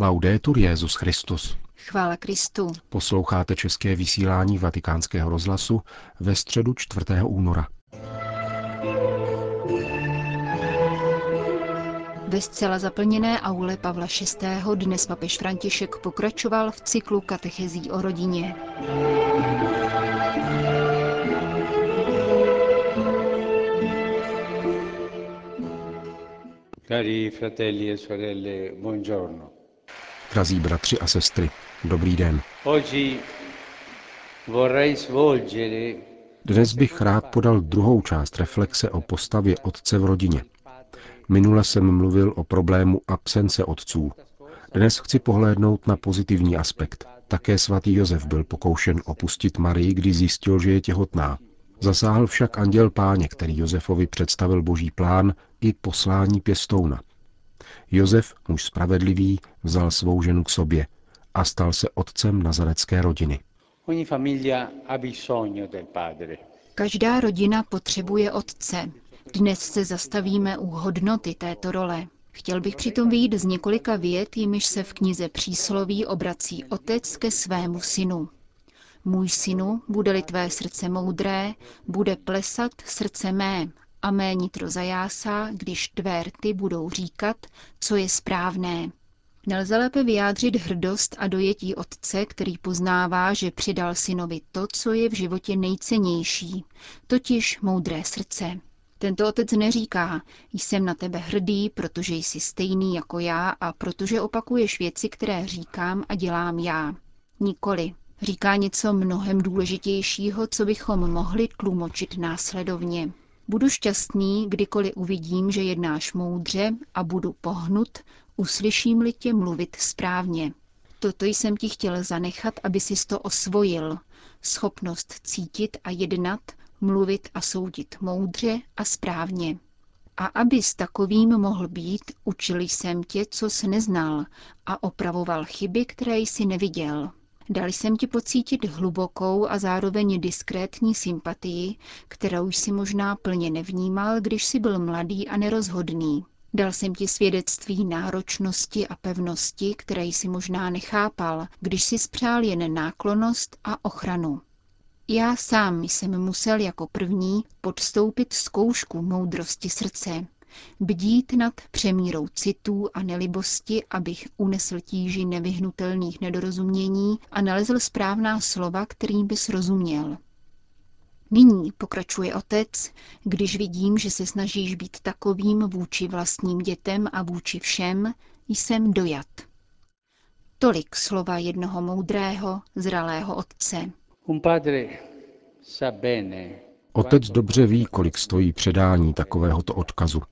Laudetur Jezus Christus. Chvála Kristu. Posloucháte české vysílání Vatikánského rozhlasu ve středu 4. února. Ve zcela zaplněné aule Pavla VI. dnes papež František pokračoval v cyklu katechezí o rodině. Cari fratelli e sorelle, buongiorno. Drazí bratři a sestry, dobrý den. Dnes bych rád podal druhou část reflexe o postavě otce v rodině. Minule jsem mluvil o problému absence otců. Dnes chci pohlédnout na pozitivní aspekt. Také svatý Josef byl pokoušen opustit Marii, když zjistil, že je těhotná. Zasáhl však anděl páně, který Josefovi představil boží plán i poslání pěstouna. Josef, muž spravedlivý, vzal svou ženu k sobě a stal se otcem nazarecké rodiny. ogni famiglia ha bisogno del padre. Každá rodina potřebuje otce. Dnes se zastavíme u hodnoty této role. Chtěl bych přitom vyjít z několika vět, jimiž se v knize Přísloví obrací otec ke svému synu. Můj synu, bude-li tvé srdce moudré, bude plesat srdce mé a mé nitro zajásá, když tvé rty budou říkat, co je správné. Nelze lépe vyjádřit hrdost a dojetí otce, který poznává, že přidal synovi to, co je v životě nejcennější, totiž moudré srdce. Tento otec neříká, jsem na tebe hrdý, protože jsi stejný jako já a protože opakuješ věci, které říkám a dělám já. Nikoli. Říká něco mnohem důležitějšího, co bychom mohli tlumočit následovně. Budu šťastný, kdykoliv uvidím, že jednáš moudře a budu pohnut, uslyším-li tě mluvit správně. Toto jsem ti chtěl zanechat, aby si to osvojil. Schopnost cítit a jednat, mluvit a soudit moudře a správně. A abys takovým mohl být, učil jsem tě, co jsi neznal a opravoval chyby, které jsi neviděl. Dal jsem ti pocítit hlubokou a zároveň diskrétní sympatii, kterou jsi možná plně nevnímal, když jsi byl mladý a nerozhodný. Dal jsem ti svědectví náročnosti a pevnosti, které jsi možná nechápal, když si spřál jen náklonost a ochranu. Já sám jsem musel jako první podstoupit zkoušku moudrosti srdce, bdít nad přemírou citů a nelibosti, abych unesl tíži nevyhnutelných nedorozumění a nalezl správná slova, kterým bys rozuměl. Nyní, pokračuje otec, když vidím, že se snažíš být takovým vůči vlastním dětem a vůči všem, jsem dojat. Tolik slova jednoho moudrého, zralého otce. Un padre sa bene Otec dobře ví, kolik stojí předání takovéhoto odkazu,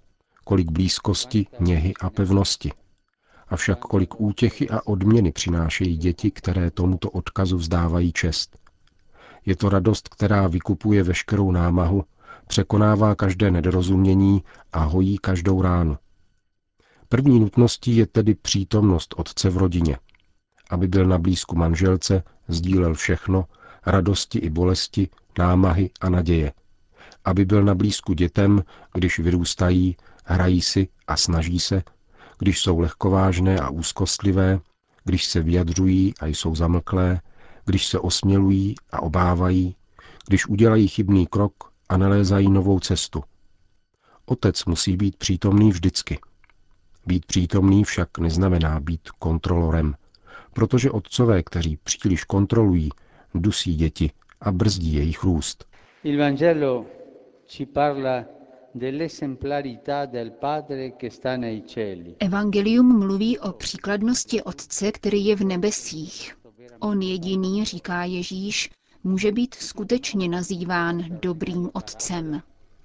kolik blízkosti, něhy a pevnosti. Avšak kolik útěchy a odměny přinášejí děti, které tomuto odkazu vzdávají čest. Je to radost, která vykupuje veškerou námahu, překonává každé nedorozumění a hojí každou ránu. První nutností je tedy přítomnost otce v rodině, aby byl na blízku manželce, sdílel všechno, radosti i bolesti, námahy a naděje. Aby byl na blízku dětem, když vyrůstají, hrají si a snaží se, když jsou lehkovážné a úzkostlivé, když se vyjadřují a jsou zamlklé, když se osmělují a obávají, když udělají chybný krok a nalézají novou cestu. Otec musí být přítomný vždycky. Být přítomný však neznamená být kontrolorem, protože otcové, kteří příliš kontrolují, dusí děti a brzdí jejich růst. Il Vangelo ci parla Evangelium mluví o příkladnosti Otce, který je v nebesích. On jediný, říká Ježíš, může být skutečně nazýván dobrým otcem.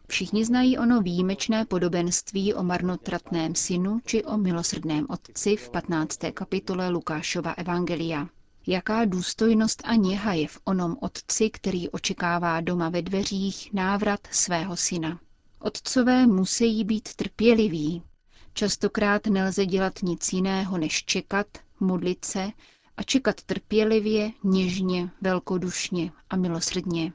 Všichni znají ono výjimečné podobenství o marnotratném synu či o milosrdném otci v 15. kapitole Lukášova Evangelia. Jaká důstojnost a něha je v onom otci, který očekává doma ve dveřích návrat svého syna. Otcové musí být trpěliví. Častokrát nelze dělat nic jiného, než čekat, modlit se a čekat trpělivě, něžně, velkodušně a milosrdně.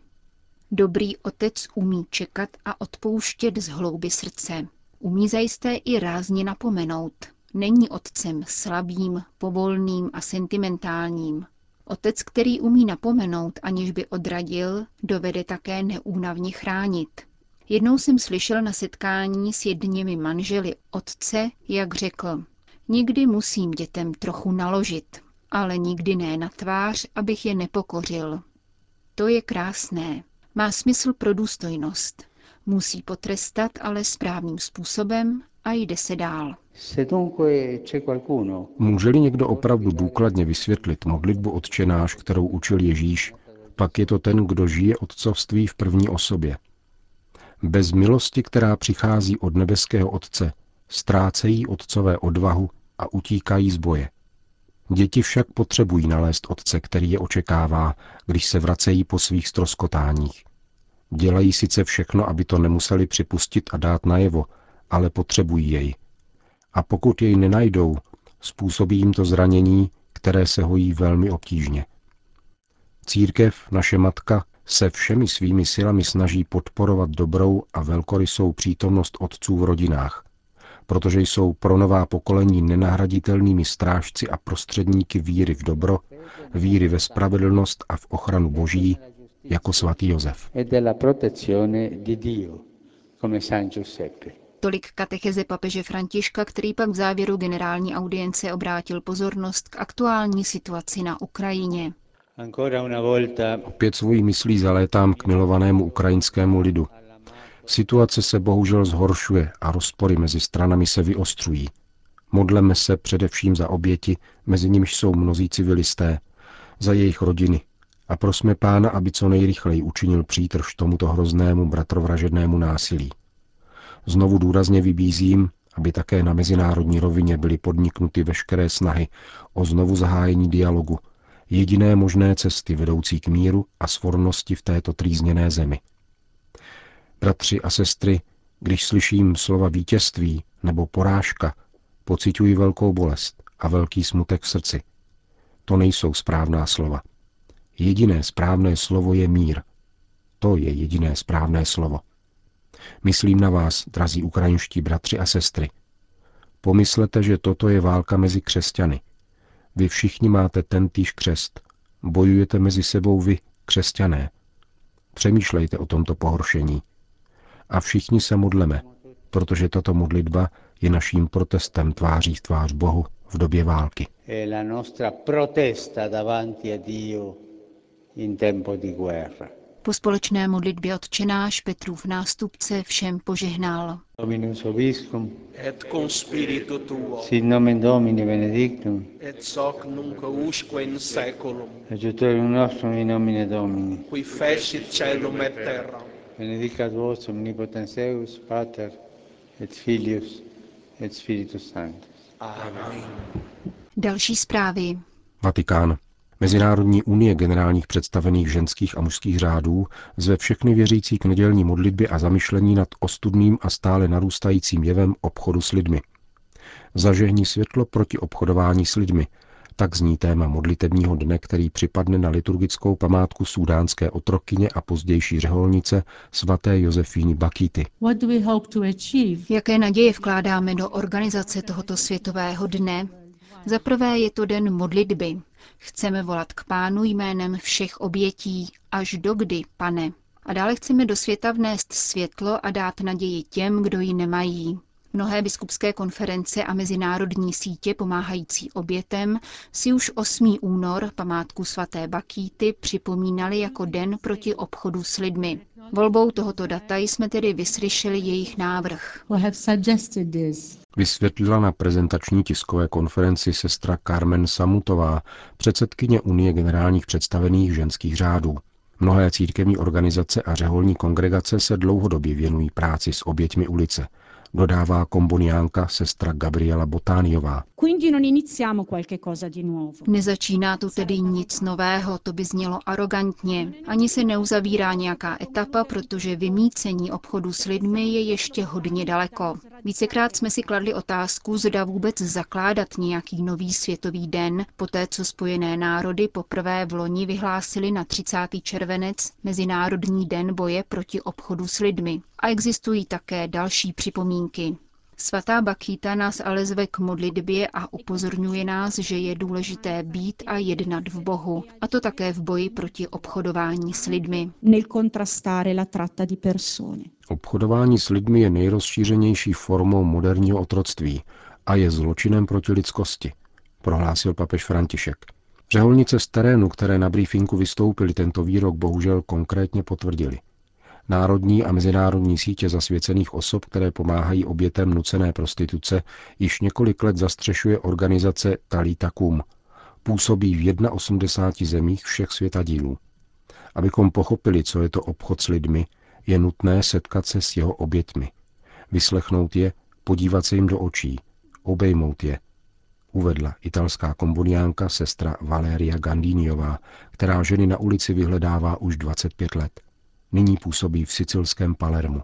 Dobrý otec umí čekat a odpouštět z hlouby srdce. Umí zajisté i rázně napomenout. Není otcem slabým, povolným a sentimentálním. Otec, který umí napomenout, aniž by odradil, dovede také neúnavně chránit. Jednou jsem slyšel na setkání s jedněmi manželi otce, jak řekl, nikdy musím dětem trochu naložit, ale nikdy ne na tvář, abych je nepokořil. To je krásné. Má smysl pro důstojnost. Musí potrestat, ale správným způsobem a jde se dál. Může-li někdo opravdu důkladně vysvětlit modlitbu odčenáš, kterou učil Ježíš, pak je to ten, kdo žije otcovství v první osobě. Bez milosti, která přichází od nebeského Otce, ztrácejí otcové odvahu a utíkají z boje. Děti však potřebují nalézt otce, který je očekává, když se vracejí po svých stroskotáních. Dělají sice všechno, aby to nemuseli připustit a dát najevo, ale potřebují jej. A pokud jej nenajdou, způsobí jim to zranění, které se hojí velmi obtížně. Církev, naše matka, se všemi svými silami snaží podporovat dobrou a velkorysou přítomnost otců v rodinách, protože jsou pro nová pokolení nenahraditelnými strážci a prostředníky víry v dobro, víry ve spravedlnost a v ochranu Boží, jako svatý Josef. Tolik katecheze papeže Františka, který pak v závěru generální audience obrátil pozornost k aktuální situaci na Ukrajině. Opět svojí myslí zalétám k milovanému ukrajinskému lidu. Situace se bohužel zhoršuje a rozpory mezi stranami se vyostřují. Modleme se především za oběti, mezi nimiž jsou mnozí civilisté, za jejich rodiny a prosme pána, aby co nejrychleji učinil přítrž tomuto hroznému bratrovražednému násilí. Znovu důrazně vybízím, aby také na mezinárodní rovině byly podniknuty veškeré snahy o znovu zahájení dialogu, jediné možné cesty vedoucí k míru a svornosti v této trýzněné zemi. Bratři a sestry, když slyším slova vítězství nebo porážka, pocituji velkou bolest a velký smutek v srdci. To nejsou správná slova. Jediné správné slovo je mír. To je jediné správné slovo. Myslím na vás, drazí ukrajinští bratři a sestry. Pomyslete, že toto je válka mezi křesťany. Vy všichni máte ten týž křest. Bojujete mezi sebou vy, křesťané. Přemýšlejte o tomto pohoršení. A všichni se modleme, protože tato modlitba je naším protestem tváří v tvář Bohu v době války. Po společné modlitbě odčenáš Petrův nástupce všem požehnal. Dominus Obiscum, et cum spiritu tuo, sit nomen Domini benedictum, et soc nunc usque in seculum, Aiutorium nostrum in nomine Domini. qui fecit celum et terra. Benedicat vos omnipotens Deus, Pater, et Filius, et Spiritus Sanctus. Amen. Další zprávy. Vatikán. Mezinárodní unie generálních představených ženských a mužských řádů zve všechny věřící k nedělní modlitbě a zamyšlení nad ostudným a stále narůstajícím jevem obchodu s lidmi. Zažehni světlo proti obchodování s lidmi, tak zní téma modlitebního dne, který připadne na liturgickou památku sudánské otrokyně a pozdější řeholnice svaté Josefíny Bakýty. What do we hope to achieve? Jaké naděje vkládáme do organizace tohoto světového dne? Za prvé je to den modlitby. Chceme volat k pánu jménem všech obětí, až dokdy, pane. A dále chceme do světa vnést světlo a dát naději těm, kdo ji nemají. Mnohé biskupské konference a mezinárodní sítě pomáhající obětem si už 8. únor památku svaté Bakýty připomínali jako den proti obchodu s lidmi. Volbou tohoto data jsme tedy vyslyšeli jejich návrh. Vysvětlila na prezentační tiskové konferenci sestra Carmen Samutová, předsedkyně Unie generálních představených ženských řádů. Mnohé církevní organizace a řeholní kongregace se dlouhodobě věnují práci s oběťmi ulice, dodává komboniánka sestra Gabriela Botániová. Quindi non iniziamo qualche cosa di nuovo. Nezačíná tu tedy nic nového, to by znělo arrogantně. Ani se neuzavírá nějaká etapa, protože vymícení obchodu s lidmi je ještě hodně daleko. Vícekrát jsme si kladli otázku, zda vůbec zakládat nějaký nový světový den, poté co Spojené národy poprvé v loni vyhlásili na 30. červenec Mezinárodní den boje proti obchodu s lidmi. A existují také další připomínky. Svatá Bakýta nás ale zve k modlitbě a upozorňuje nás, že je důležité být a jednat v Bohu, a to také v boji proti obchodování s lidmi. Obchodování s lidmi je nejrozšířenější formou moderního otroctví a je zločinem proti lidskosti, prohlásil papež František. Řeholnice z terénu, které na briefingu vystoupili tento výrok, bohužel konkrétně potvrdili. Národní a mezinárodní sítě zasvěcených osob, které pomáhají obětem nucené prostituce, již několik let zastřešuje organizace Talita Kum. Působí v 81 zemích všech světadílů. Abychom pochopili, co je to obchod s lidmi, je nutné setkat se s jeho oběťmi. Vyslechnout je, podívat se jim do očí, obejmout je, uvedla italská komboniánka sestra Valeria Gandiniová, která ženy na ulici vyhledává už 25 let. Nyní působí v sicilském Palermu.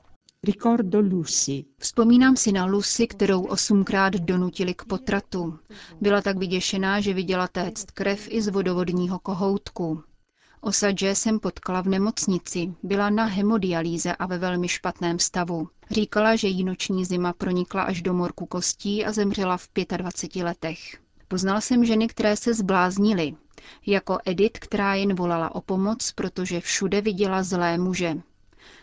Vzpomínám si na Lucy, kterou osmkrát donutili k potratu. Byla tak vyděšená, že viděla téct krev i z vodovodního kohoutku. Osadže jsem potkala v nemocnici, byla na hemodialýze a ve velmi špatném stavu. Říkala, že jí noční zima pronikla až do morku kostí a zemřela v 25 letech. Poznal jsem ženy, které se zbláznily. Jako Edith, která jen volala o pomoc, protože všude viděla zlé muže.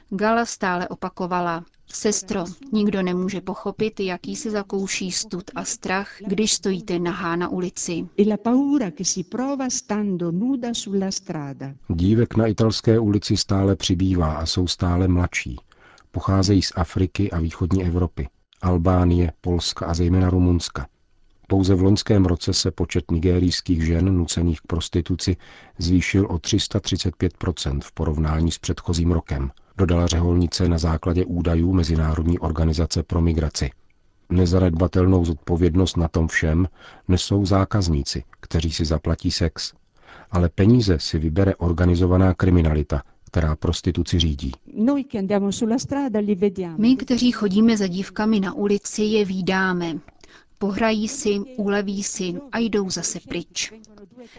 Gala stále opakovala, Sestro, nikdo nemůže pochopit, jaký se zakouší stud a strach, když stojíte nahá na ulici. Dívek na italské ulici stále přibývá a jsou stále mladší. Pocházejí z Afriky a východní Evropy, Albánie, Polska a zejména Rumunska. Pouze v loňském roce se počet nigerijských žen nucených k prostituci zvýšil o 335% v porovnání s předchozím rokem – dodala řeholnice na základě údajů Mezinárodní organizace pro migraci. Nezanedbatelnou zodpovědnost na tom všem nesou zákazníci, kteří si zaplatí sex. Ale peníze si vybere organizovaná kriminalita, která prostituci řídí. My, kteří chodíme za dívkami na ulici, je výdáme. Pohrají si, uleví si a jdou zase pryč.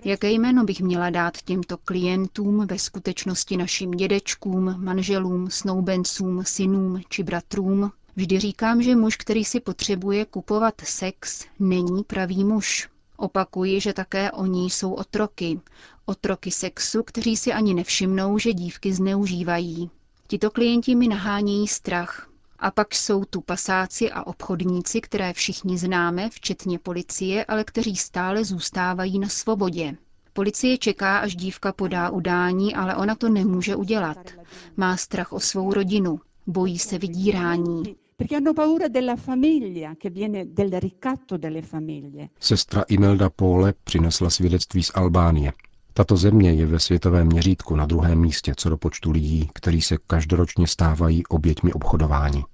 Jaké jméno bych měla dát těmto klientům, ve skutečnosti našim dědečkům, manželům, snoubencům, synům či bratrům? Vždy říkám, že muž, který si potřebuje kupovat sex, není pravý muž. Opakuji, že také oni jsou otroky. Otroky sexu, kteří si ani nevšimnou, že dívky zneužívají. Tito klienti mi nahánějí strach. A pak jsou tu pasáci a obchodníci, které všichni známe, včetně policie, ale kteří stále zůstávají na svobodě. Policie čeká, až dívka podá udání, ale ona to nemůže udělat. Má strach o svou rodinu, bojí se vydírání. Sestra Imelda Pole přinesla svědectví z Albánie. Tato země je ve světovém měřítku na druhém místě co do počtu lidí, kteří se každoročně stávají oběťmi obchodování.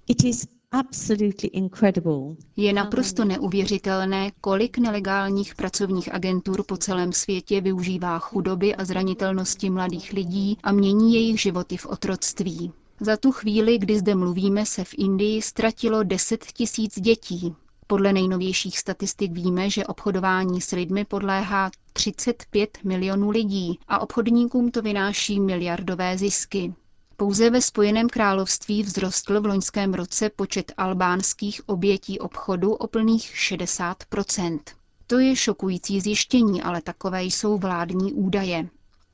Je naprosto neuvěřitelné, kolik nelegálních pracovních agentur po celém světě využívá chudoby a zranitelnosti mladých lidí a mění jejich životy v otroctví. Za tu chvíli, kdy zde mluvíme, se v Indii ztratilo 10 tisíc dětí. Podle nejnovějších statistik víme, že obchodování s lidmi podléhá 35 milionů lidí a obchodníkům to vynáší miliardové zisky. Pouze ve Spojeném království vzrostl v loňském roce počet albánských obětí obchodu o plných 60% To je šokující zjištění, ale takové jsou vládní údaje.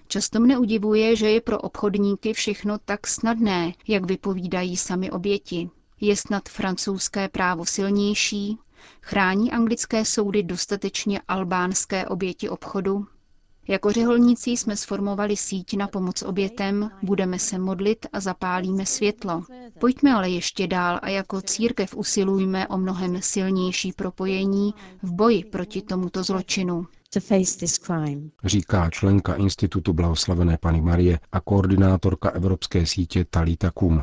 Často mne udivuje, že je pro obchodníky všechno tak snadné, jak vypovídají sami oběti. Je snad francouzské právo silnější, Chrání anglické soudy dostatečně albánské oběti obchodu? Jako řeholníci jsme sformovali síť na pomoc obětem, budeme se modlit a zapálíme světlo. Pojďme ale ještě dál a jako církev usilujme o mnohem silnější propojení v boji proti tomuto zločinu. Říká členka Institutu blahoslavené Pany Marie a koordinátorka Evropské sítě Talita Kum.